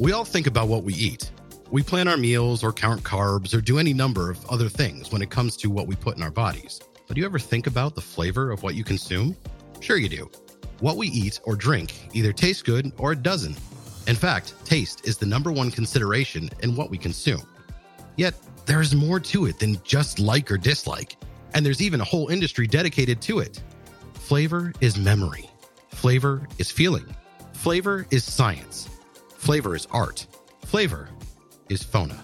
We all think about what we eat. We plan our meals or count carbs or do any number of other things when it comes to what we put in our bodies. But do you ever think about the flavor of what you consume? Sure, you do. What we eat or drink either tastes good or it doesn't. In fact, taste is the number one consideration in what we consume. Yet, there is more to it than just like or dislike, and there's even a whole industry dedicated to it. Flavor is memory, flavor is feeling, flavor is science, flavor is art, flavor is FONA.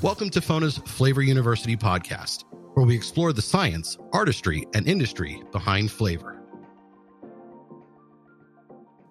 Welcome to FONA's Flavor University podcast, where we explore the science, artistry, and industry behind flavor.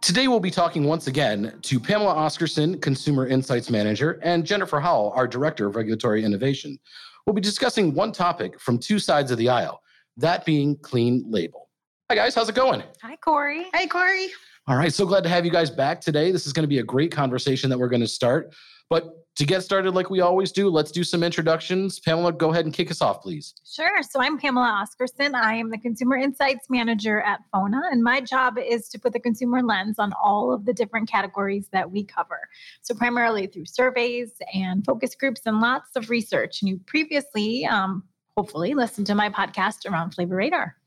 Today, we'll be talking once again to Pamela Oscarson, Consumer Insights Manager, and Jennifer Howell, our Director of Regulatory Innovation. We'll be discussing one topic from two sides of the aisle, that being clean label. Hi, guys. How's it going? Hi, Corey. Hi, Corey. All right. So glad to have you guys back today. This is going to be a great conversation that we're going to start. But to get started, like we always do, let's do some introductions. Pamela, go ahead and kick us off, please. Sure. So I'm Pamela Oscarson. I am the Consumer Insights Manager at FONA, and my job is to put the consumer lens on all of the different categories that we cover. So primarily through surveys and focus groups and lots of research. And you previously, um, hopefully, listened to my podcast around Flavor Radar.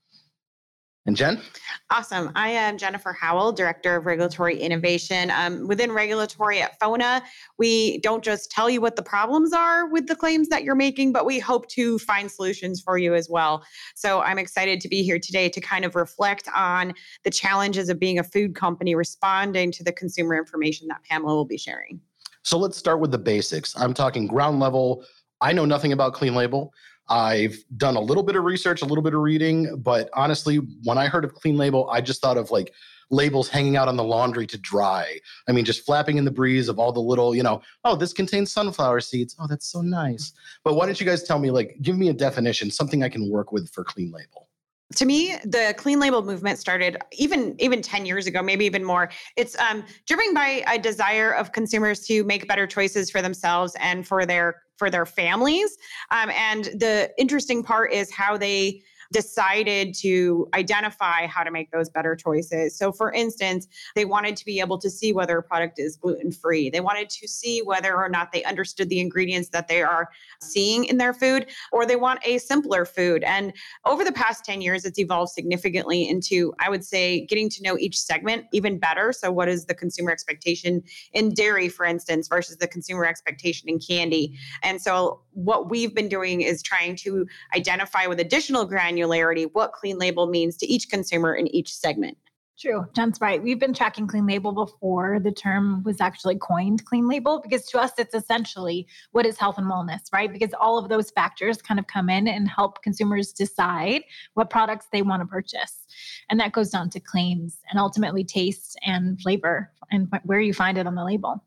And Jen? Awesome. I am Jennifer Howell, Director of Regulatory Innovation. Um, within regulatory at FONA, we don't just tell you what the problems are with the claims that you're making, but we hope to find solutions for you as well. So I'm excited to be here today to kind of reflect on the challenges of being a food company responding to the consumer information that Pamela will be sharing. So let's start with the basics. I'm talking ground level. I know nothing about clean label. I've done a little bit of research, a little bit of reading, but honestly, when I heard of clean label, I just thought of like labels hanging out on the laundry to dry. I mean, just flapping in the breeze of all the little, you know, oh, this contains sunflower seeds. Oh, that's so nice. But why don't you guys tell me, like, give me a definition, something I can work with for clean label? to me the clean label movement started even even 10 years ago maybe even more it's um, driven by a desire of consumers to make better choices for themselves and for their for their families. Um, and the interesting part is how they decided to identify how to make those better choices. So, for instance, they wanted to be able to see whether a product is gluten free. They wanted to see whether or not they understood the ingredients that they are seeing in their food, or they want a simpler food. And over the past 10 years, it's evolved significantly into, I would say, getting to know each segment even better. So, what is the consumer expectation in dairy, for instance, versus the consumer expectation in candy? And so, what we've been doing is trying to identify with additional granularity granularity what clean label means to each consumer in each segment. True. Jen's right. We've been tracking clean label before the term was actually coined clean label because to us, it's essentially what is health and wellness, right? Because all of those factors kind of come in and help consumers decide what products they want to purchase. And that goes down to claims and ultimately taste and flavor and where you find it on the label.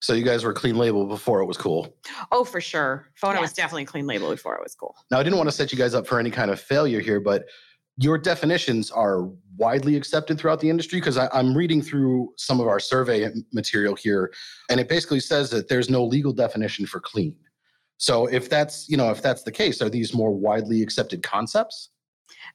So you guys were clean label before it was cool. Oh, for sure. FONA yes. was definitely clean label before it was cool. Now I didn't want to set you guys up for any kind of failure here, but your definitions are widely accepted throughout the industry because I'm reading through some of our survey material here, and it basically says that there's no legal definition for clean. So if that's you know if that's the case, are these more widely accepted concepts?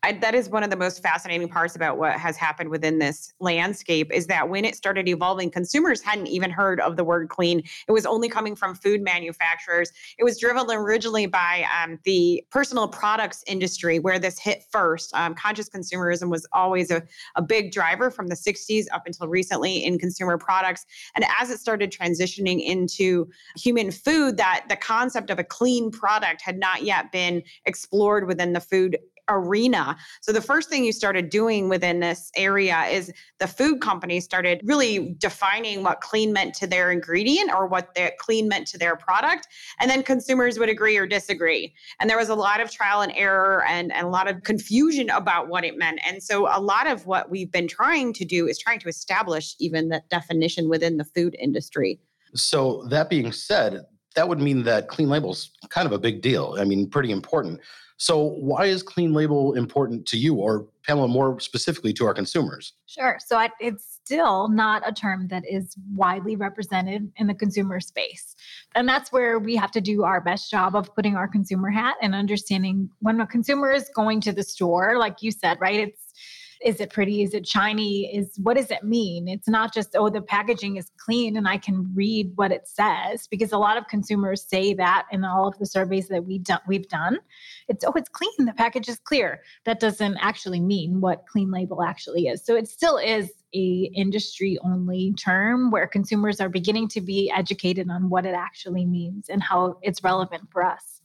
I, that is one of the most fascinating parts about what has happened within this landscape is that when it started evolving, consumers hadn't even heard of the word clean. It was only coming from food manufacturers. It was driven originally by um, the personal products industry where this hit first. Um, conscious consumerism was always a, a big driver from the 60s up until recently in consumer products. And as it started transitioning into human food, that the concept of a clean product had not yet been explored within the food arena. So the first thing you started doing within this area is the food companies started really defining what clean meant to their ingredient or what the clean meant to their product. And then consumers would agree or disagree. And there was a lot of trial and error and, and a lot of confusion about what it meant. And so a lot of what we've been trying to do is trying to establish even that definition within the food industry. So that being said, that would mean that clean labels kind of a big deal. I mean, pretty important. So, why is clean label important to you, or Pamela, more specifically to our consumers? Sure. So, I, it's still not a term that is widely represented in the consumer space. And that's where we have to do our best job of putting our consumer hat and understanding when a consumer is going to the store, like you said, right? It's is it pretty? Is it shiny? Is what does it mean? It's not just, oh, the packaging is clean and I can read what it says because a lot of consumers say that in all of the surveys that we do, we've done. It's, oh, it's clean. The package is clear. That doesn't actually mean what clean label actually is. So it still is a industry only term where consumers are beginning to be educated on what it actually means and how it's relevant for us.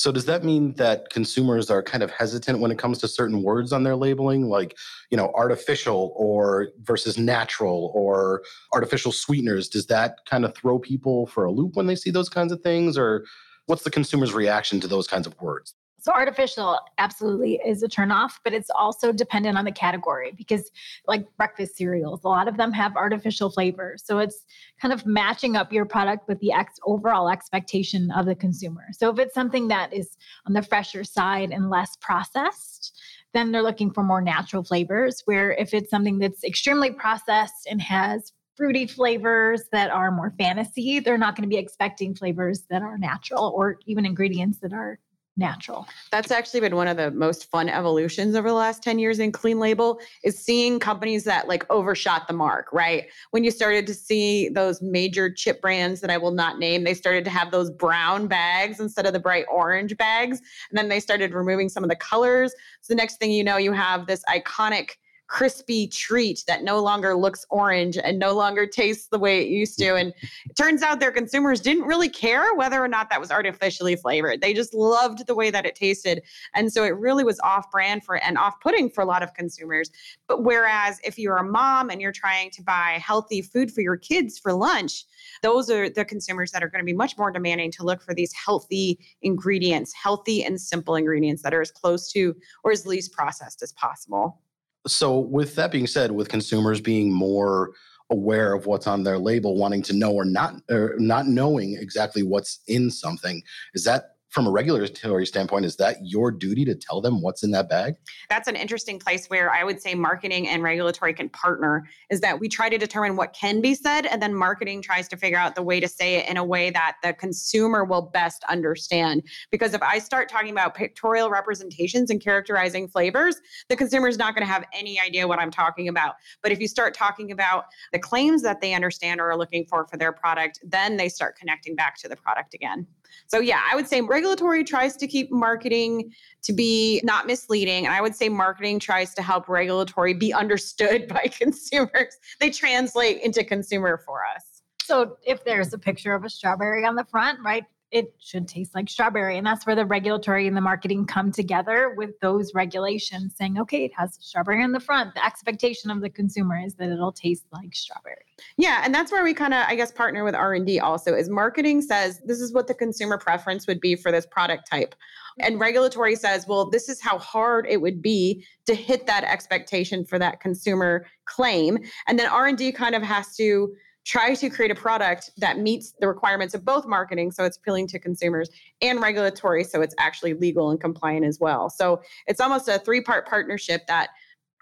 So does that mean that consumers are kind of hesitant when it comes to certain words on their labeling, like you know, artificial or versus natural or artificial sweeteners? Does that kind of throw people for a loop when they see those kinds of things, or what's the consumer's reaction to those kinds of words? So artificial absolutely is a turnoff, but it's also dependent on the category because like breakfast cereals, a lot of them have artificial flavors. So it's kind of matching up your product with the ex- overall expectation of the consumer. So if it's something that is on the fresher side and less processed, then they're looking for more natural flavors. Where if it's something that's extremely processed and has fruity flavors that are more fantasy, they're not going to be expecting flavors that are natural or even ingredients that are natural. That's actually been one of the most fun evolutions over the last 10 years in clean label is seeing companies that like overshot the mark, right? When you started to see those major chip brands that I will not name, they started to have those brown bags instead of the bright orange bags. And then they started removing some of the colors. So the next thing you know, you have this iconic crispy treat that no longer looks orange and no longer tastes the way it used to. And it turns out their consumers didn't really care whether or not that was artificially flavored. They just loved the way that it tasted. And so it really was off brand for and off putting for a lot of consumers. But whereas if you're a mom and you're trying to buy healthy food for your kids for lunch, those are the consumers that are going to be much more demanding to look for these healthy ingredients, healthy and simple ingredients that are as close to or as least processed as possible. So, with that being said, with consumers being more aware of what's on their label, wanting to know or not, or not knowing exactly what's in something, is that from a regulatory standpoint, is that your duty to tell them what's in that bag? That's an interesting place where I would say marketing and regulatory can partner is that we try to determine what can be said, and then marketing tries to figure out the way to say it in a way that the consumer will best understand. Because if I start talking about pictorial representations and characterizing flavors, the consumer is not going to have any idea what I'm talking about. But if you start talking about the claims that they understand or are looking for for their product, then they start connecting back to the product again. So, yeah, I would say regulatory tries to keep marketing to be not misleading. And I would say marketing tries to help regulatory be understood by consumers. They translate into consumer for us. So, if there's a picture of a strawberry on the front, right? It should taste like strawberry. And that's where the regulatory and the marketing come together with those regulations saying, okay, it has strawberry on the front. The expectation of the consumer is that it'll taste like strawberry. Yeah. And that's where we kind of, I guess, partner with R&D also is marketing says this is what the consumer preference would be for this product type. And regulatory says, well, this is how hard it would be to hit that expectation for that consumer claim. And then R&D kind of has to try to create a product that meets the requirements of both marketing, so it's appealing to consumers, and regulatory, so it's actually legal and compliant as well. So it's almost a three part partnership that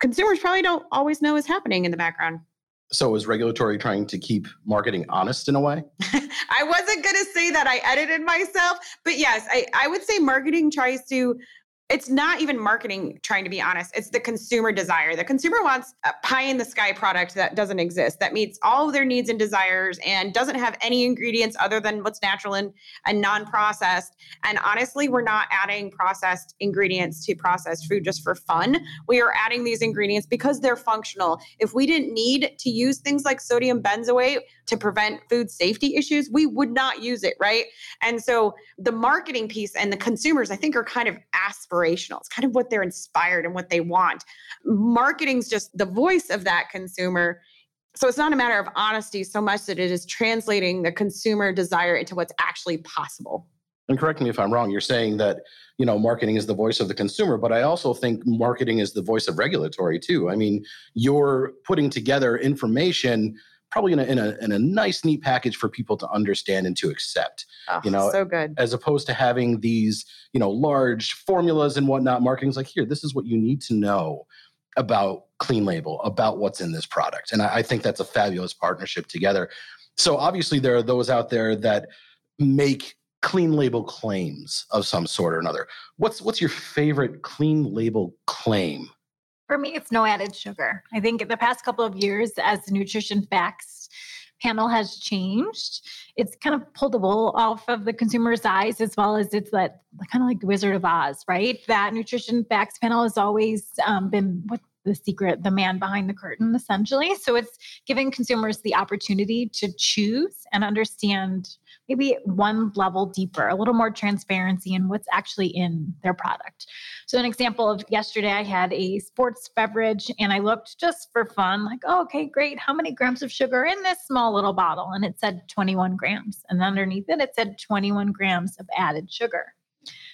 consumers probably don't always know is happening in the background. So is regulatory trying to keep marketing honest in a way? I wasn't going to say that. I edited myself. But yes, I, I would say marketing tries to it's not even marketing trying to be honest. It's the consumer desire. The consumer wants a pie in the sky product that doesn't exist that meets all of their needs and desires and doesn't have any ingredients other than what's natural and, and non-processed. And honestly we're not adding processed ingredients to processed food just for fun. We are adding these ingredients because they're functional. If we didn't need to use things like sodium benzoate to prevent food safety issues we would not use it right and so the marketing piece and the consumers i think are kind of aspirational. It's kind of what they're inspired and what they want. Marketing's just the voice of that consumer. So it's not a matter of honesty so much that it is translating the consumer desire into what's actually possible. And correct me if I'm wrong, you're saying that, you know, marketing is the voice of the consumer, but I also think marketing is the voice of regulatory too. I mean, you're putting together information probably in a, in a, in a nice neat package for people to understand and to accept oh, you know so good. as opposed to having these you know large formulas and whatnot. Marketing's like here this is what you need to know about clean label about what's in this product. And I, I think that's a fabulous partnership together. So obviously there are those out there that make clean label claims of some sort or another. What's what's your favorite clean label claim For me, it's no added sugar. I think in the past couple of years, as the nutrition facts panel has changed, it's kind of pulled the wool off of the consumer's eyes, as well as it's that kind of like the Wizard of Oz, right? That nutrition facts panel has always um, been what the secret, the man behind the curtain, essentially. So it's giving consumers the opportunity to choose and understand maybe one level deeper, a little more transparency in what's actually in their product. So, an example of yesterday, I had a sports beverage and I looked just for fun, like, oh, okay, great. How many grams of sugar in this small little bottle? And it said 21 grams. And underneath it, it said 21 grams of added sugar.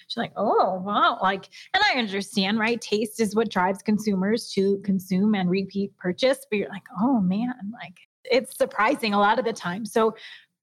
She's like, oh, wow. Like, and I understand, right? Taste is what drives consumers to consume and repeat purchase. But you're like, oh man, like it's surprising a lot of the time. So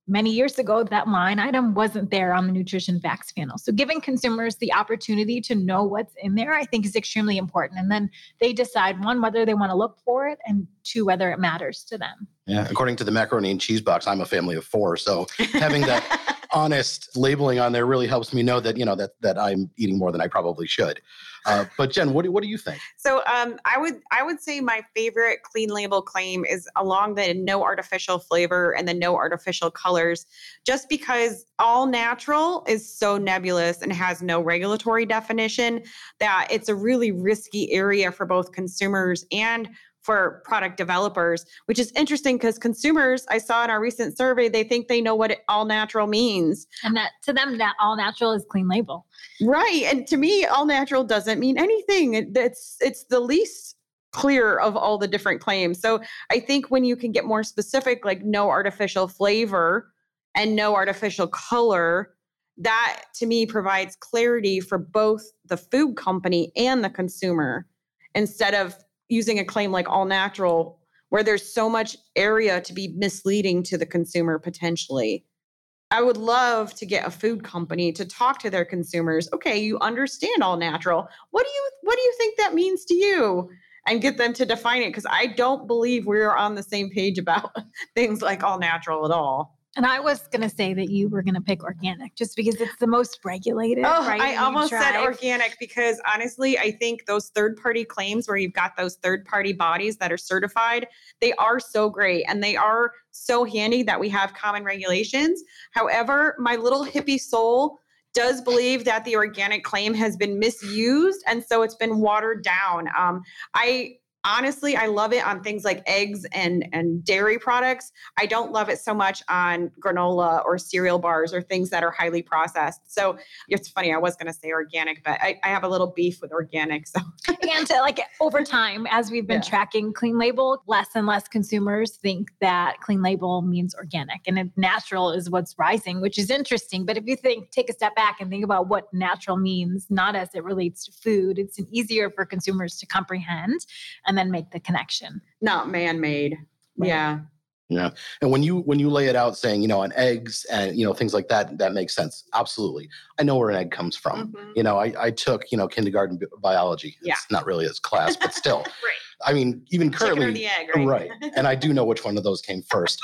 many years ago, that line item wasn't there on the nutrition facts panel. So giving consumers the opportunity to know what's in there, I think is extremely important. And then they decide one, whether they want to look for it, and two, whether it matters to them. Yeah. According to the macaroni and cheese box, I'm a family of four. So having that honest labeling on there really helps me know that you know that that I'm eating more than I probably should. Uh, but Jen, what do, what do you think? So um, I would I would say my favorite clean label claim is along the no artificial flavor and the no artificial colors, just because all natural is so nebulous and has no regulatory definition that it's a really risky area for both consumers and for product developers, which is interesting because consumers, I saw in our recent survey, they think they know what all natural means. And that to them, that all natural is clean label. Right. And to me, all natural doesn't mean anything. It's it's the least clear of all the different claims. So I think when you can get more specific, like no artificial flavor and no artificial color, that to me provides clarity for both the food company and the consumer instead of using a claim like all natural where there's so much area to be misleading to the consumer potentially. I would love to get a food company to talk to their consumers. Okay, you understand all natural. What do you what do you think that means to you? And get them to define it because I don't believe we're on the same page about things like all natural at all. And I was going to say that you were going to pick organic just because it's the most regulated. Oh, right? I almost said organic because honestly, I think those third party claims where you've got those third party bodies that are certified, they are so great and they are so handy that we have common regulations. However, my little hippie soul does believe that the organic claim has been misused and so it's been watered down. Um, I honestly i love it on things like eggs and and dairy products. I don't love it so much on granola or cereal bars or things that are highly processed. So it's funny i was going to say organic but I, I, have a little beef with organic so. And to, like over time as we've been yeah. tracking clean label less and less consumers think that clean label means organic and natural is what's rising which is interesting. But if you think take a step back and think about what natural means not as it relates to food it's easier for consumers to comprehend and then make the connection. Not man made. Right. Yeah. Yeah. And when you when you lay it out saying, you know, on eggs and you know, things like that, that makes sense. Absolutely. I know where an egg comes from. Mm-hmm. You know, I, I took, you know, kindergarten biology. Yeah. It's not really as class, but still. right. I mean, even currently egg, right? right. and I do know which one of those came first,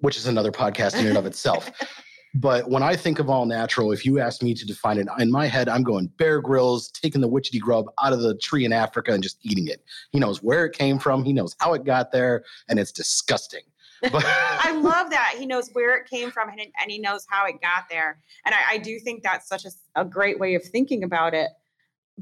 which is another podcast in and of itself. But when I think of all natural, if you ask me to define it in my head, I'm going Bear Grylls, taking the witchetty grub out of the tree in Africa and just eating it. He knows where it came from, he knows how it got there, and it's disgusting. But I love that he knows where it came from and, and he knows how it got there. And I, I do think that's such a, a great way of thinking about it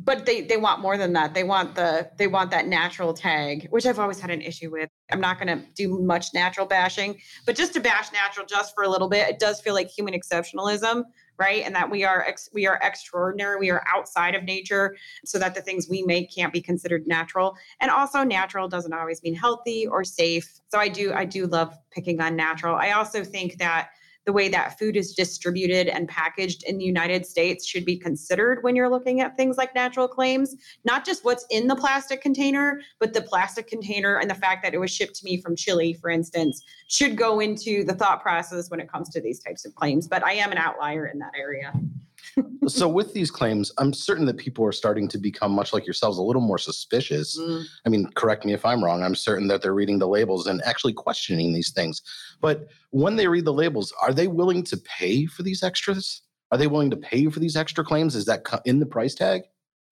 but they they want more than that. They want the they want that natural tag which i've always had an issue with. I'm not going to do much natural bashing but just to bash natural just for a little bit it does feel like human exceptionalism right? And that we are ex, we are extraordinary. We are outside of nature so that the things we make can't be considered natural. And also natural doesn't always mean healthy or safe. So i do i do love picking on natural. I also think that the way that food is distributed and packaged in the United States should be considered when you're looking at things like natural claims, not just what's in the plastic container, but the plastic container and the fact that it was shipped to me from Chile, for instance, should go into the thought process when it comes to these types of claims. But I am an outlier in that area so with these claims, I'm certain that people are starting to become much like yourselves, a little more suspicious. Mm. I mean, correct me if I'm wrong. I'm certain that they're reading the labels and actually questioning these things. But when they read the labels, are they willing to pay for these extras? Are they willing to pay for these extra claims? Is that in the price tag?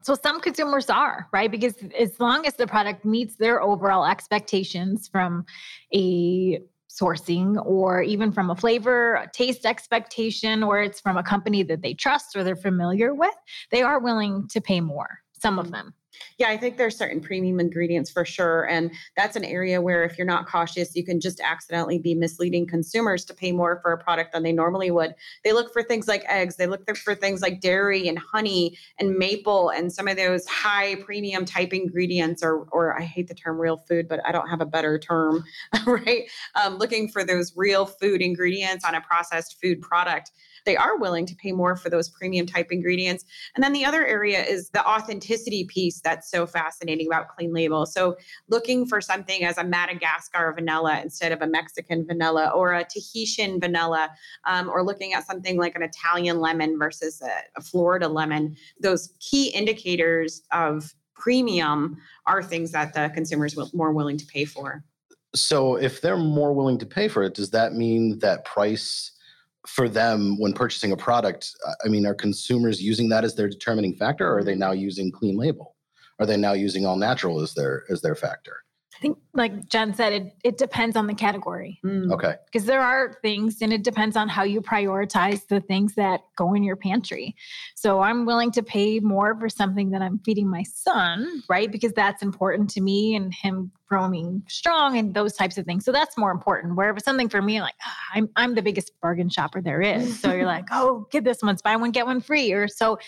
So some consumers are, right? Because as long as the product meets their overall expectations from a sourcing or even from a flavor, a taste expectation, or it's from a company that they trust or they're familiar with, they are willing to pay more, some of mm. them. Yeah, I think there's certain premium ingredients for sure. And that's an area where if you're not cautious, you can just accidentally be misleading consumers to pay more for a product than they normally would. They look for things like eggs, they look for things like dairy and honey and maple and some of those high premium type ingredients, or, or I hate the term real food, but I don't have a better term, right? Um, looking for those real food ingredients on a processed food product they are willing to pay more for those premium type ingredients. And then the other area is the authenticity piece that's so fascinating about clean label. So looking for something as a Madagascar vanilla instead of a Mexican vanilla or a Tahitian vanilla, um, or looking at something like an Italian lemon versus a, a Florida lemon, those key indicators of premium are things that the consumers are more willing to pay for. So, if they're more willing to pay for it, does that mean that price for them when purchasing a product uh, i mean are consumers using that as their determining factor or are they now using clean label? Are they now using all natural as their as their factor I think, like Jen said, it, it depends on the category. Mm. Okay. Because there are things, and it depends on how you prioritize the things that go in your pantry. So I'm willing to pay more for something that I'm feeding my son, right? Because that's important to me and him growing strong and those types of things. So that's more important. Wherever something for me, like ah, I'm I'm the biggest bargain shopper there is. So you're like, oh, get this one, buy one get one free, or so.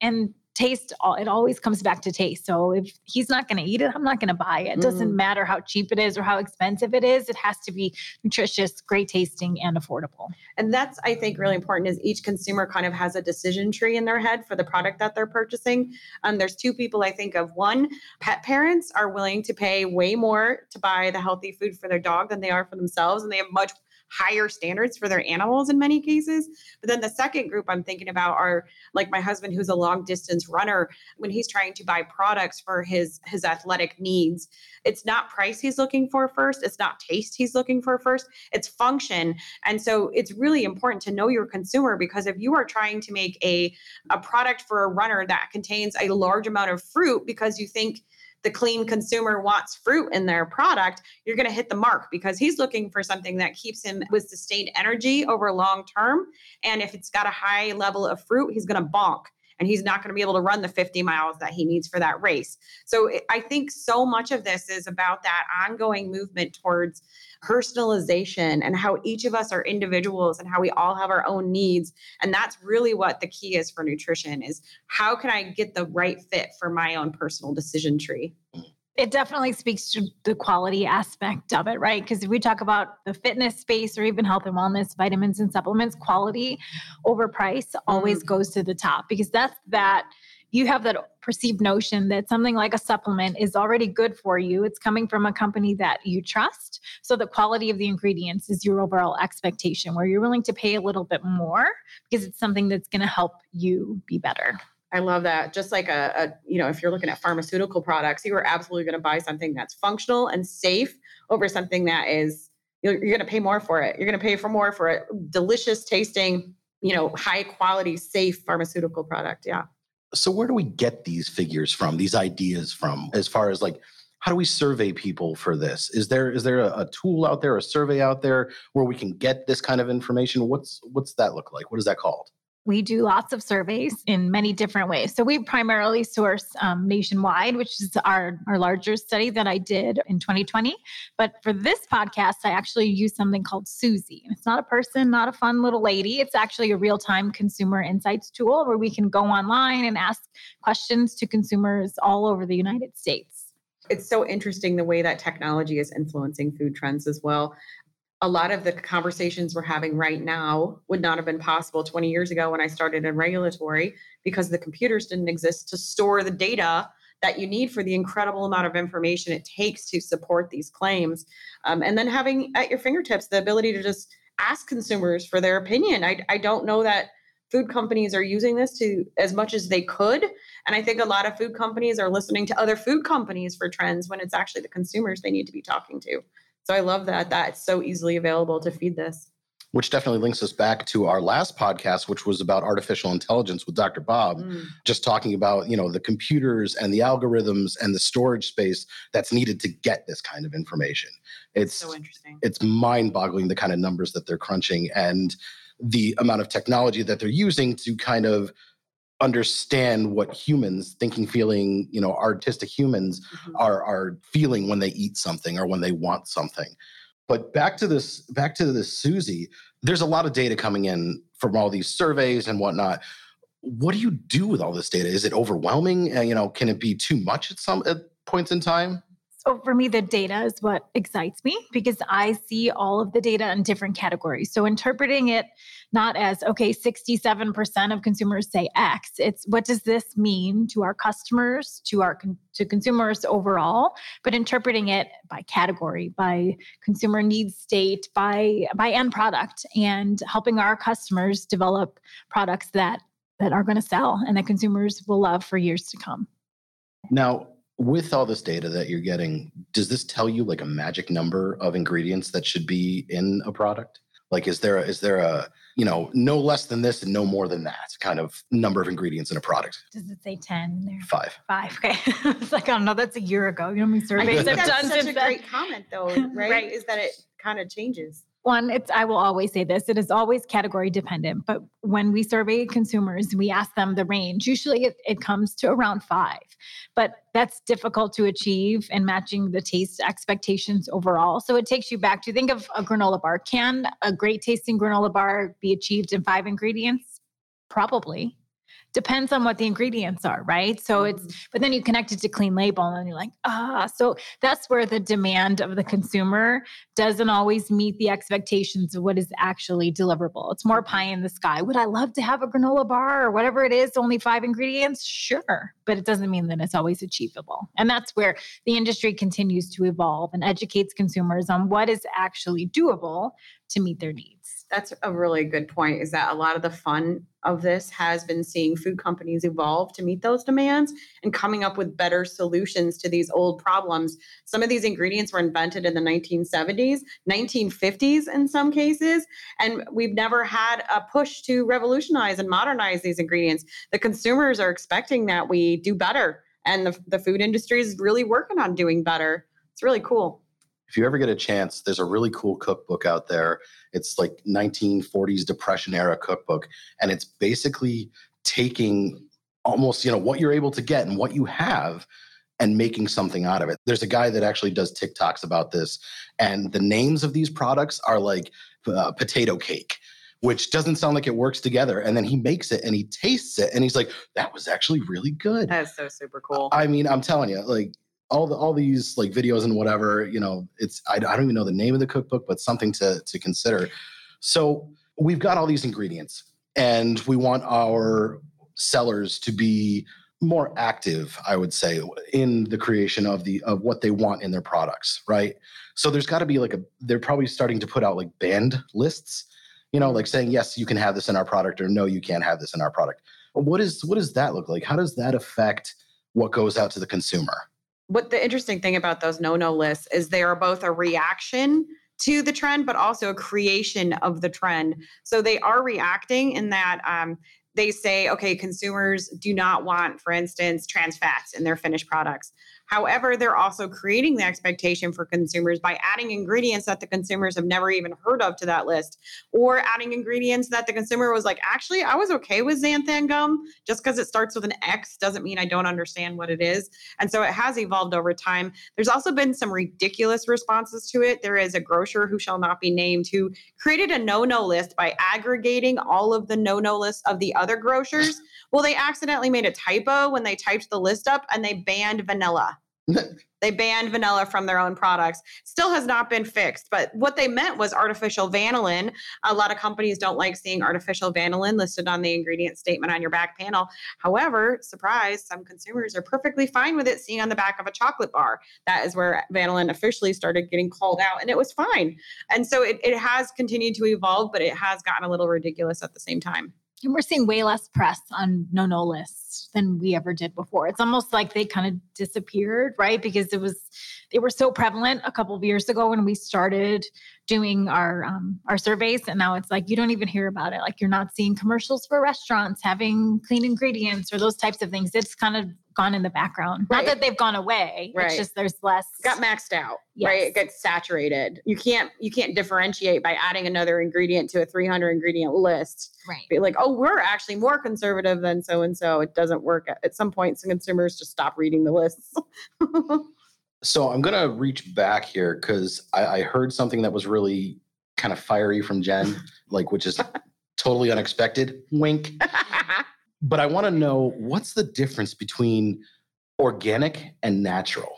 And taste it always comes back to taste. So if he's not going to eat it i'm not going to buy it. It doesn't mm. matter how cheap it is or how expensive it is. It has to be nutritious great tasting and affordable. And that's i think really important is each consumer kind of has a decision tree in their head for the product that they're purchasing. Um, there's two people i think of. One pet parents are willing to pay way more to buy the healthy food for their dog than they are for themselves and they have much higher standards for their animals in many cases. But then the second group I'm thinking about are like my husband who's a long distance runner when he's trying to buy products for his his athletic needs. It's not price he's looking for first, it's not taste he's looking for first, it's function. And so it's really important to know your consumer because if you are trying to make a a product for a runner that contains a large amount of fruit because you think the clean consumer wants fruit in their product, you're going to hit the mark because he's looking for something that keeps him with sustained energy over long term. And if it's got a high level of fruit, he's going to bonk and he's not going to be able to run the 50 miles that he needs for that race. So I think so much of this is about that ongoing movement towards personalization and how each of us are individuals and how we all have our own needs. And that's really what the key is for nutrition is how can i get the right fit for my own personal decision tree mm. It definitely speaks to the quality aspect of it, right? Because if we talk about the fitness space or even health and wellness, vitamins and supplements, quality over price always mm. goes to the top because that's that you have that perceived notion that something like a supplement is already good for you. It's coming from a company that you trust. So the quality of the ingredients is your overall expectation, where you're willing to pay a little bit more because it's something that's going to help you be better. I love that. Just like a, a, you know, if you're looking at pharmaceutical products, you are absolutely going to buy something that's functional and safe over something that is, you're, you're going to pay more for it. You're going to pay for more for a delicious tasting, you know, high quality, safe pharmaceutical product. Yeah. So where do we get these figures from, these ideas from, as far as like how do we survey people for this? Is there is there a, a, tool out there, a survey out there where we can get this kind of information? What's what's that look like? What is that called? We do lots of surveys in many different ways. So we primarily source um, nationwide, which is our, our larger study that I did in 2020. But for this podcast, I actually use something called Suzy. It's not a person, not a fun little lady. It's actually a real time consumer insights tool where we can go online and ask questions to consumers all over the United States it's so interesting the way that technology is influencing food trends as well a lot of the conversations we're having right now would not have been possible 20 years ago when I started in regulatory because the computers didn't exist to store the data that you need for the incredible amount of information it takes to support these claims. Um, and then having at your fingertips the ability to just ask consumers for their opinion. I, I don't know that food companies are using this to as much as they could. And I think a lot of food companies are listening to other food companies for trends when it's actually the consumers they need to be talking to. So I love that that's so easily available to feed this. which definitely links us back to our last podcast which was about artificial intelligence with dr bob mm. just talking about you know the computers and the algorithms and the storage space that's needed to get this kind of information it's so interesting it's mind-boggling the kind of numbers that they're crunching and the amount of technology that they're using to kind of understand what humans thinking feeling you know artistic humans mm-hmm. are are feeling when they eat something or when they want something. But back to this back to this Suzy there's a lot of data coming in from all these surveys and whatnot. What do you do with all this data? Is it overwhelming? Uh, you know can it be too much at some at points in time so for me, the data is what excites me because I see all of the data in different categories. So interpreting it not as, okay, 67% of consumers say X, it's what does this mean to our customers, to our to consumers overall, but interpreting it by category, by consumer needs state, by by end product, and helping our customers develop products that that are going to sell and that consumers will love for years to come. Now, with all this data that you're getting, does this tell you like a magic number of ingredients that should be in a product? Like, is there a, is there a you know no less than this and no more than that kind of number of ingredients in a product? Does it say ten there? Five. Five. Okay. it's like I don't know. that's a year ago. You know how many surveys I've done such a great comment though, right? right? Is that it kind of changes one it's i will always say this it is always category dependent but when we survey consumers we ask them the range usually it, it, comes to around five. But that's difficult to achieve in matching the taste expectations overall. So it takes you back to think of a granola bar. Can a great tasting granola bar be achieved in five ingredients? Probably depends on what the ingredients are, right? So mm-hmm. it's, but then you connect it to clean label and you're like, ah, so that's where the demand of the consumer doesn't always meet the expectations of what is actually deliverable. It's more pie in the sky. Would I love to have a granola bar or whatever it is, only five ingredients? Sure. But it doesn't mean that it's always achievable. And that's where the industry continues to evolve and educates consumers on what is actually doable to meet their needs that's a really good point is that a lot of the fun of this has been seeing food companies evolve to meet those demands and coming up with better solutions to these old problems. Some of these ingredients were invented in the 1970s, 1950s in some cases, and we've never had a push to revolutionize and modernize these ingredients. The consumers are expecting that we do better, and the, the food industry is really working on doing better. It's really cool if you ever get a chance, there's a really cool cookbook out there. It's like 1940s Depression era cookbook, and it's basically taking almost you know what you're able to get and what you have and making something out of it. There's a guy that actually does TikToks about this, and the names of these products are like uh, potato cake. Which doesn't sound like it works together. And then he makes it and he tastes it and he's like, that was actually really good. That's so super cool. I mean, I'm telling you, like, all the all these like videos and whatever you know it's I, I don't even know the name of the cookbook but something to to consider. So we've got all these ingredients and we want our sellers to be more active i would say in the creation of the of what they want in their products right? So there's got to be like a they're probably starting to put out like banned lists you know like saying yes you can have this in our product or no you can't have this in our product. What is what does that look like? How does that affect what goes out to the consumer what the interesting thing about those no no lists is they are both a reaction to the trend, but also a creation of the trend. So they are reacting in that um, they say, okay, consumers do not want, for instance, trans fats in their finished products. However, they're also creating the expectation for consumers by adding ingredients that the consumers have never even heard of to that list, or adding ingredients that the consumer was like, actually, I was okay with xanthan gum. Just because it starts with an X doesn't mean I don't understand what it is. And so it has evolved over time. There's also been some ridiculous responses to it. There is a grocer who shall not be named who created a no no list by aggregating all of the no no lists of the other grocers. Well, they accidentally made a typo when they typed the list up and they banned vanilla. they banned vanilla from their own products. Still has not been fixed, but what they meant was artificial vanillin. A lot of companies don't like seeing artificial vanillin listed on the ingredient statement on your back panel. However, surprise, some consumers are perfectly fine with it seeing on the back of a chocolate bar. That is where vanillin officially started getting called out, and it was fine. And so it, it has continued to evolve, but it has gotten a little ridiculous at the same time. And we're seeing way less press on no no lists than we ever did before. It's almost like they kind of disappeared, right? Because it was they were so prevalent a couple of years ago when we started doing our um, our surveys, and now it's like you don't even hear about it. Like you're not seeing commercials for restaurants having clean ingredients or those types of things. It's kind of gone in the background. Right. Not that they've gone away. Right. It's just there's less. got maxed out Yes. right it gets saturated you can't you can't differentiate by adding another ingredient to a 300 ingredient list right. be like oh we're actually more conservative than so and so it doesn't work at, at some point some consumers just stop reading the lists So I'm gonna reach back here because I, I heard something that was really kind of fiery from Jen, like which is totally unexpected. Wink. But I want to know what's the difference between organic and natural.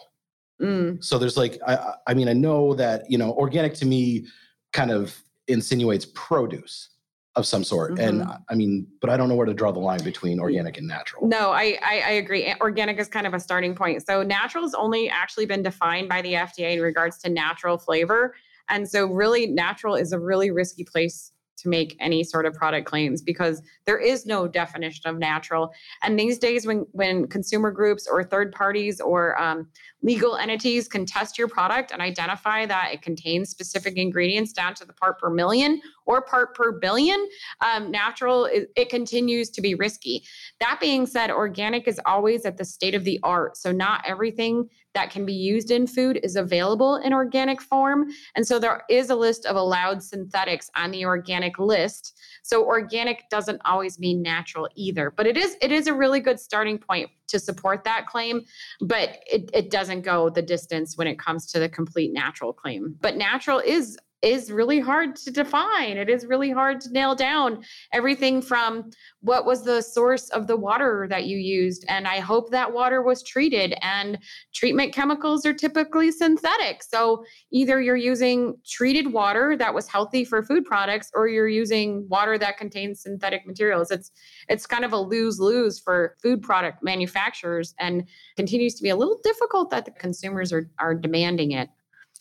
Mm, So there's like, I, I- I mean, I know that you know, organic to me kind of insinuates produce of some sort, and Mhm. I- I mean, but I don't know where to draw the line between organic and natural. no I, I i agree organic is kind of a starting point so natural has only actually been defined by the fda in regards to natural flavor and so really natural is a really risky place to make any sort of product claims because there is no definition of natural. And these days, when when consumer groups or third parties or um, legal entities can test your product and identify that it contains specific ingredients down to the part per million or part per billion, um, natural it, it continues to be risky. That being said, organic is always at the state of the art. So not everything that can be used in food is available in organic form. And so there is a list of allowed synthetics on the organic list. So organic doesn't always mean natural either, but it is it is a really good starting point to support that claim, but it, it doesn't go the distance when it comes to the complete natural claim. But natural is is really hard to define. It is really hard to nail down everything from what was the source of the water that you used and I hope that water was treated and treatment chemicals are typically synthetic. So either you're using treated water that was healthy for food products or you're using water that contains synthetic materials. It's it's kind of a lose-lose for food product manufacturers and continues to be a little difficult that the consumers are are demanding it.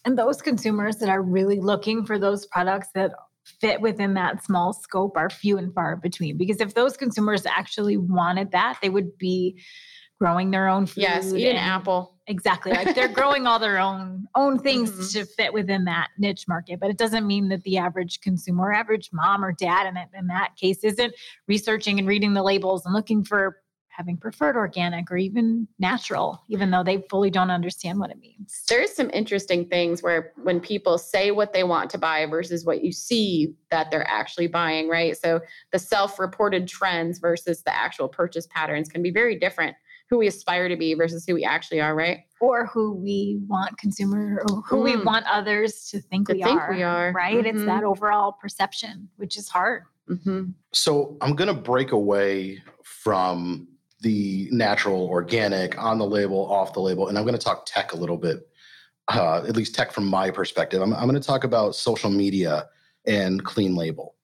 And those consumers that are really looking for those products that fit within that small scope are few and far between. Because if those consumers actually wanted that, they would be growing their own food. Yes, eat an and- apple. Exactly. Like they're growing all their own own things Mhm. to fit within that niche market. But it doesn't mean that the average consumer, average mom or dad in, it, in that case isn't researching and reading the labels and looking for having preferred organic or even natural, even though they fully don't understand what it means. There's some interesting things where when people say what they want to buy versus what you see that they're actually buying, right? So the self-reported trends versus the actual purchase patterns can be very different. Who we aspire to be versus who we actually are, right? or who we want consumer or who we Mm. want others to think, To we, think are, we are. right it's Mhm. that overall perception which is hard Mm-hmm. So I'm going to break away from the natural, organic, on the label, off the label, and I'm going to talk tech a little bit, uh, at least tech from my perspective. I'm, I'm going to talk about social media and clean label.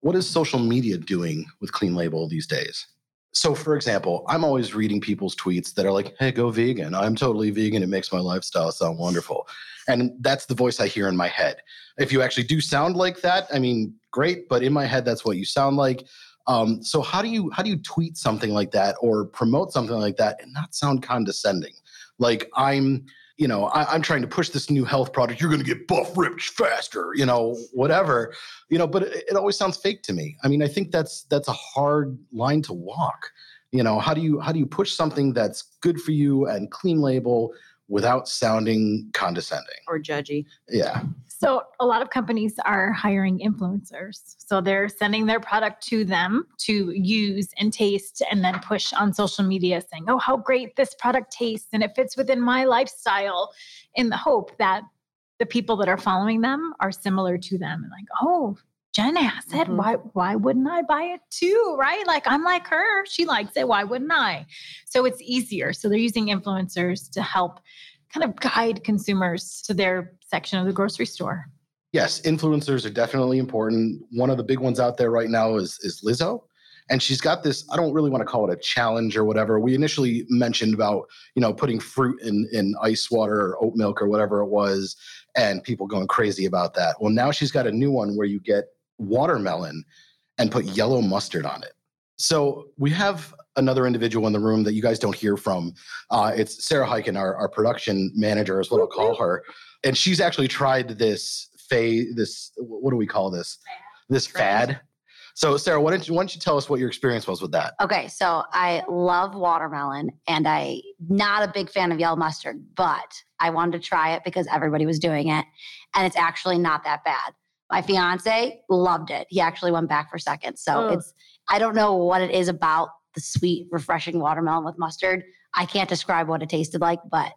What is social media doing with clean label these days? So, for example, I'm always reading people's tweets that are like, hey, go vegan. I'm totally vegan. It makes my lifestyle sound wonderful. And that's the voice I hear in my head. If you actually do sound like that, I mean, great. But in my head, that's what you sound like. Um, so how do you how do you tweet something like that or promote something like that and not sound condescending? Like I'm, you know, I, I'm trying to push this new health product. You're going to get buff, ripped faster, you know, whatever, you know. But it, it always sounds fake to me. I mean, I think that's that's a hard line to walk. You know, how do you how do you push something that's good for you and clean label without sounding condescending? Or judgy. Yeah. so a lot of companies are hiring influencers so they're sending their product to them to use and taste and then push on social media saying oh how great this product tastes and it fits within my lifestyle in the hope that the people that are following them are similar to them and like oh Jen said, it. Mhm. Why why wouldn't I buy it too? Right? Like I'm like her. She likes it. Why wouldn't I? So it's easier. So they're using influencers to help kind of guide consumers to their section of the grocery store. Yes, influencers are definitely important. One of the big ones out there right now is is Lizzo. And she's got this, I don't really want to call it a challenge or whatever. We initially mentioned about, you know, putting fruit in, in ice water or oat milk or whatever it was, and people going crazy about that. Well, now she's got a new one where you get watermelon and put yellow mustard on it. So we have another individual in the room that you guys don't hear from. Uh, it's Sarah Hyken, our, our production manager, is what I'll call her. And she's actually tried this fa- this what do we call this? This fad. So Sarah, why don't you why don't you tell us what your experience was with that? Okay, so I love watermelon and I not a big fan of yellow mustard, but I wanted to try it because everybody was doing it and it's actually not that bad. My fiance loved it. He actually went back for seconds. So Ugh. it's I don't know what it is about the sweet, refreshing watermelon with mustard. I can't describe what it tasted like, but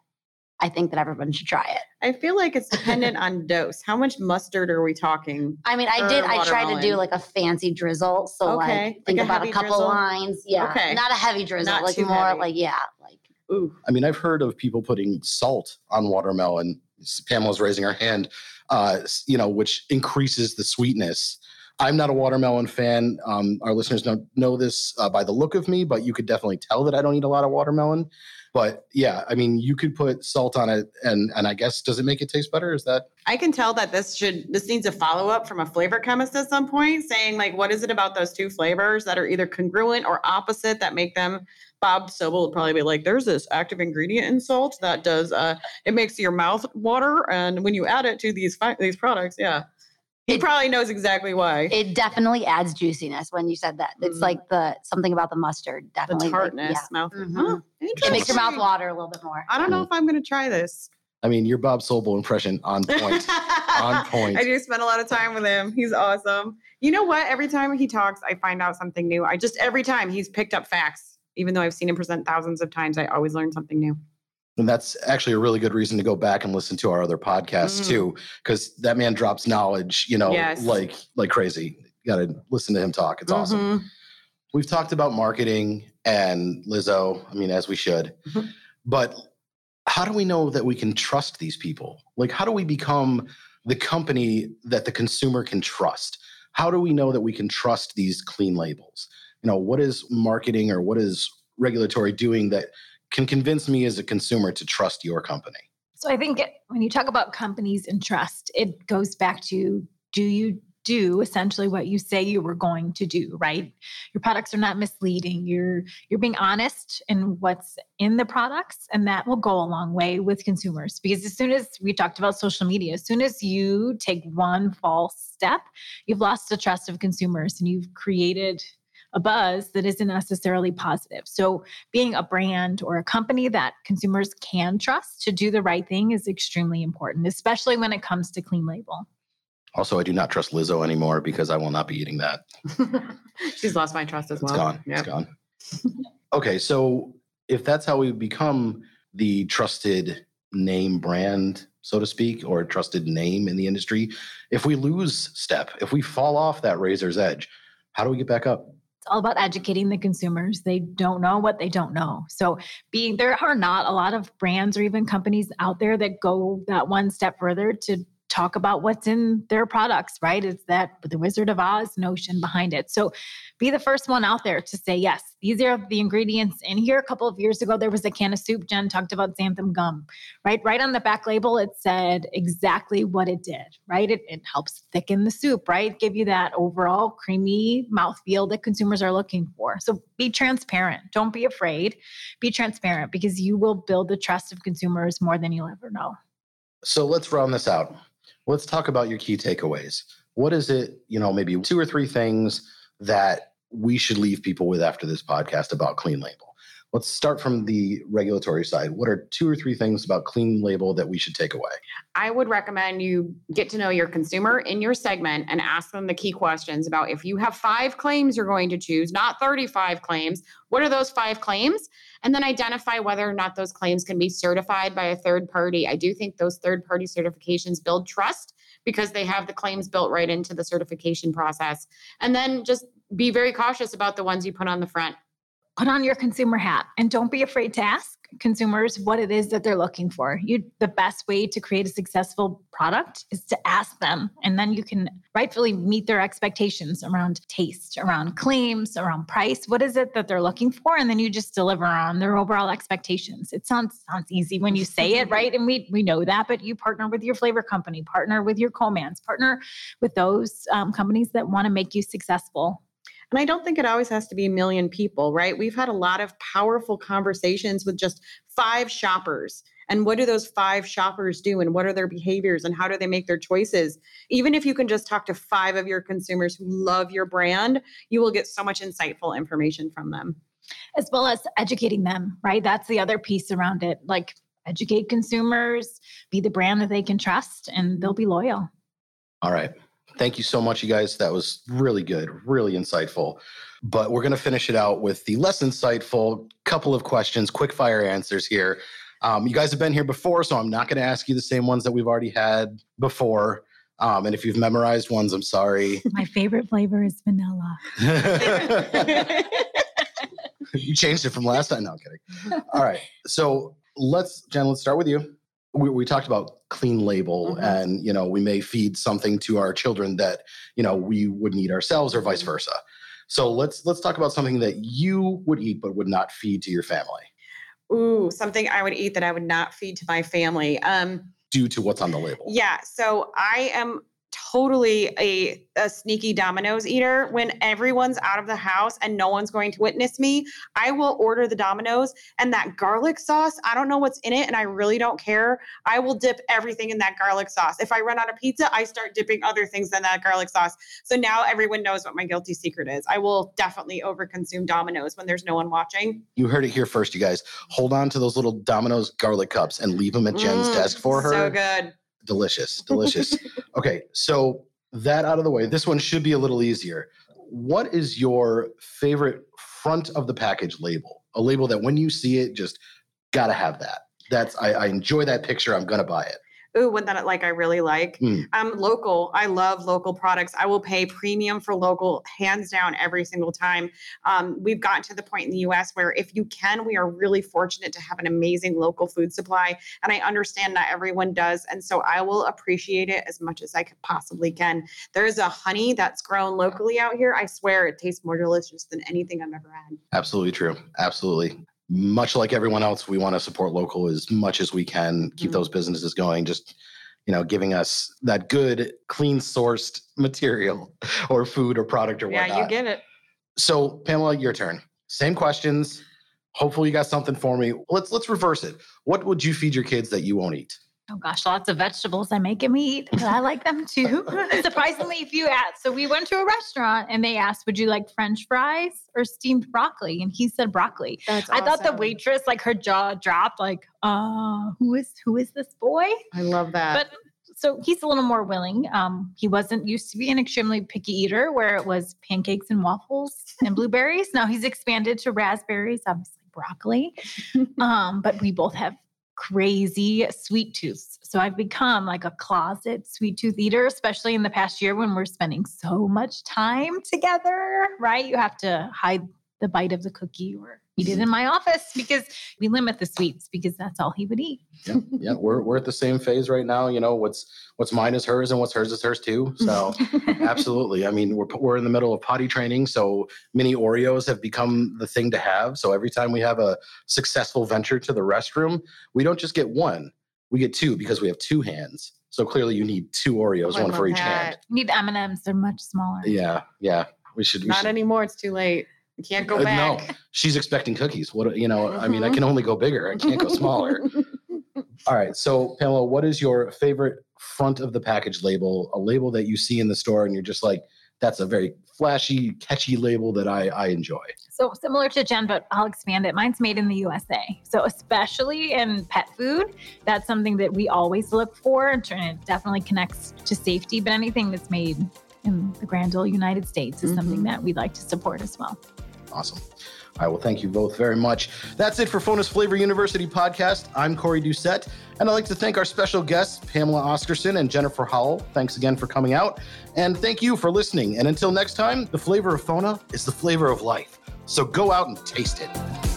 I think that everyone should try it. I feel like it's dependent on dose. How much mustard are we talking? I mean, I did. I tried to do like a fancy drizzle. So Okay, like think like a about a couple drizzle? lines. Yeah, Okay. not a heavy drizzle. Not like too more heavy. like yeah, like Ooh. I mean, I've heard of people putting salt on watermelon. Pamela's raising her hand. Uh, you know, which increases the sweetness. I'm not a watermelon fan. Um, our listeners don't know this uh, by the look of me, but you could definitely tell that I don't eat a lot of watermelon. But yeah, I mean, you could put salt on it, and and I guess does it make it taste better? Is that I can tell that this should this needs a follow up from a flavor chemist at some point, saying like, what is it about those two flavors that are either congruent or opposite that make them? Bob Sobel would probably be like, "There's this active ingredient in salt that does uh, it makes your mouth water, and when you add it to these fi- these products, yeah." He It- probably knows exactly why. it definitely adds juiciness when you said that. It's Mhm. like the something about the mustard the definitely. like, tartness, yeah. mouth. Mhm. Huh, It makes your mouth water a little bit more. I don't know if I'm going to try this. I mean, your Bob Sobel impression on point. on point. I do spend a lot of time with him. He's awesome. You know what? Every time he talks, I find out something new. I just every time he's picked up facts. Even though I've seen him present thousands of times, I always learn something new. And that's actually a really good reason to go back and listen to our other podcasts Mm. too, because that man drops knowledge, you know, Yes. like like crazy. You got to listen to him talk. It's awesome. Mhm. We've talked about marketing and Lizzo. I mean, as we should, Mhm. but how do we know that we can trust these people? Like, how do we become the company that the consumer can trust? How do we know that we can trust these clean labels? You know, what is marketing or what is regulatory doing that can convince me as a consumer to trust your company? So I think when you talk about companies and trust, it goes back to do you do essentially what you say you were going to do, right? Your products are not misleading. You're you're being honest in what's in the products and that will go a long way with consumers because as soon as we talked about social media, as soon as you take one false step, you've lost the trust of consumers and you've created a buzz that isn't necessarily positive. So being a brand or a company that consumers can trust to do the right thing is extremely important, especially when it comes to clean label. Also, I do not trust Lizzo anymore because I will not be eating that. She's lost my trust as It's well. gone. Yep. It's gone. okay, so if that's how we become the trusted name brand, so to speak, or trusted name in the industry, if we lose step, if we fall off that razor's edge, how do we get back up? It's all about educating the consumers. They don't know what they don't know. So being there are not a lot of brands or even companies out there that go that one step further to talk about what's in their products, right? It's that the Wizard of Oz notion behind it. So be the first one out there to say, yes, these are the ingredients in here. A couple of years ago, there was a can of soup. Jen talked about xanthan gum, right? Right on the back label, it said exactly what it did, right? It, it helps thicken the soup, right? Give you that overall creamy mouthfeel that consumers are looking for. So be transparent. Don't be afraid. Be transparent because you will build the trust of consumers more than you'll ever know. So let's round this out. Let's talk about your key takeaways. What is it, you know, maybe two or three things that we should leave people with after this podcast about Clean Label? Let's start from the regulatory side. What are two or three things about Clean Label that we should take away? I would recommend you get to know your consumer in your segment and ask them the key questions about if you have five claims you're going to choose, not 35 claims, what are those five claims? And then identify whether or not those claims can be certified by a third party. I do think those third party certifications build trust because they have the claims built right into the certification process. And then just be very cautious about the ones you put on the front. Put on your consumer hat and don't be afraid to ask consumers what it is that they're looking for. You the best way to create a successful product is to ask them and then you can rightfully meet their expectations around taste, around claims, around price. What is it that they're looking for and then you just deliver on their overall expectations. It sounds sounds easy when you say it, right? And we we know that, but you partner with your flavor company, partner with your co-mans, partner with those um, companies that want to make you successful And I don't think it always has to be a million people, right? We've had a lot of powerful conversations with just five shoppers. and what do those five shoppers do? And what are their behaviors? And how do they make their choices? Even if you can just talk to five of your consumers who love your brand you will get so much insightful information from them. As well as educating them right? That's the other piece around it. Like educate consumers be the brand that they can trust and they'll be loyal. All right thank you so much you guys that was really good really insightful but we're going to finish it out with the less insightful couple of questions, quick fire answers here. Um, you guys have been here before, so I'm not going to ask you the same ones that we've already had before. Um, and if you've memorized ones, I'm sorry. My favorite flavor is vanilla. you changed it from last time. No, I'm kidding. All right. So let's, Jen, let's start with you. We, we talked about clean label mm-hmm. and, you know, we may feed something to our children that, you know, we wouldn't eat ourselves or vice mm-hmm. versa. So let's let's talk about something that you would eat but would not feed to your family. Ooh, something I would eat that I would not feed to my family. Um, due to what's on the label. Yeah. So I am totally a, a sneaky Domino's eater. When everyone's out of the house and no one's going to witness me, I will order the Domino's and that garlic sauce. I don't know what's in it and I really don't care. I will dip everything in that garlic sauce. If I run out of pizza, I start dipping other things in that garlic sauce. So now everyone knows what my guilty secret is. I will definitely overconsume Domino's when there's no one watching. You heard it here first, you guys. Hold on to those little Domino's garlic cups and leave them at Jen's mm, desk for her. So good delicious, delicious. okay, so that out of the way, this one should be a little easier. What is your favorite front of the package label? A label that when you see it, just gotta have that. That's I, I enjoy that picture. I'm gonna buy it ooh, one that like I really like. Mm. Um, local. I love local products. I will pay premium for local, hands down, every single time. Um, we've gotten to the point in the U.S. where if you can, we are really fortunate to have an amazing local food supply, and I understand not everyone does, and so I will appreciate it as much as I could possibly can. There is a honey that's grown locally out here. I swear, it tastes more delicious than anything I've ever had. Absolutely true. Absolutely much like everyone else, we want to support local as much as we can, keep mm-hmm. those businesses going. Just you know, giving us that good, clean sourced material or food or product or whatnot. Yeah, you get it. So, Pamela, your turn. Same questions. Hopefully, you got something for me. Let's let's reverse it. What would you feed your kids that you won't eat? Oh gosh, lots of vegetables I make him eat, but I like them too. Surprisingly, if you ask, so we went to a restaurant and they asked, "Would you like French fries or steamed broccoli?" And he said broccoli. That's I thought the waitress, like her jaw dropped, like, "Uh, who is who is this boy?" I love that. But so he's a little more willing. Um, he wasn't used to be an extremely picky eater, where it was pancakes and waffles and blueberries. Now he's expanded to raspberries, obviously broccoli. um, but we both have crazy sweet tooth. So I've become like a closet sweet tooth eater, especially in the past year when we're spending so much time together, right? You have to hide the bite of the cookie or eat it mm-hmm. in my office because we limit the sweets because that's all he would eat. yeah, yeah, we're we're at the same phase right now. You know, what's what's mine is hers and what's hers is hers too. So absolutely. I mean, we're we're in the middle of potty training, so mini Oreos have become the thing to have. So every time we have a successful venture to the restroom, we don't just get one, we get two because we have two hands. So clearly, you need two Oreos, oh, one for each that. hand. You need M and M's; they're much smaller. Yeah, yeah. We should. We Not should. anymore. It's too late. You can't go back. No, she's expecting cookies. What you know? I mean, I mm-hmm. can only go bigger. I can't go smaller. All right. So, Pamela, what is your favorite front of the package label? A label that you see in the store, and you're just like, that's a very flashy, catchy label that I, I enjoy. So similar to Jen, but I'll expand it. Mine's made in the USA. So especially in pet food, that's something that we always look for, and it definitely connects to safety. But anything that's made in the Grand Ole United States is mm-hmm. something that we'd like to support as well. Awesome. All right. Well, thank you both very much. That's it for FONA's Flavor University podcast. I'm Corey Doucette, and I'd like to thank our special guests, Pamela Oscarson and Jennifer Howell. Thanks again for coming out. And thank you for listening. And until next time, the flavor of FONA is the flavor of life. So go out and taste it.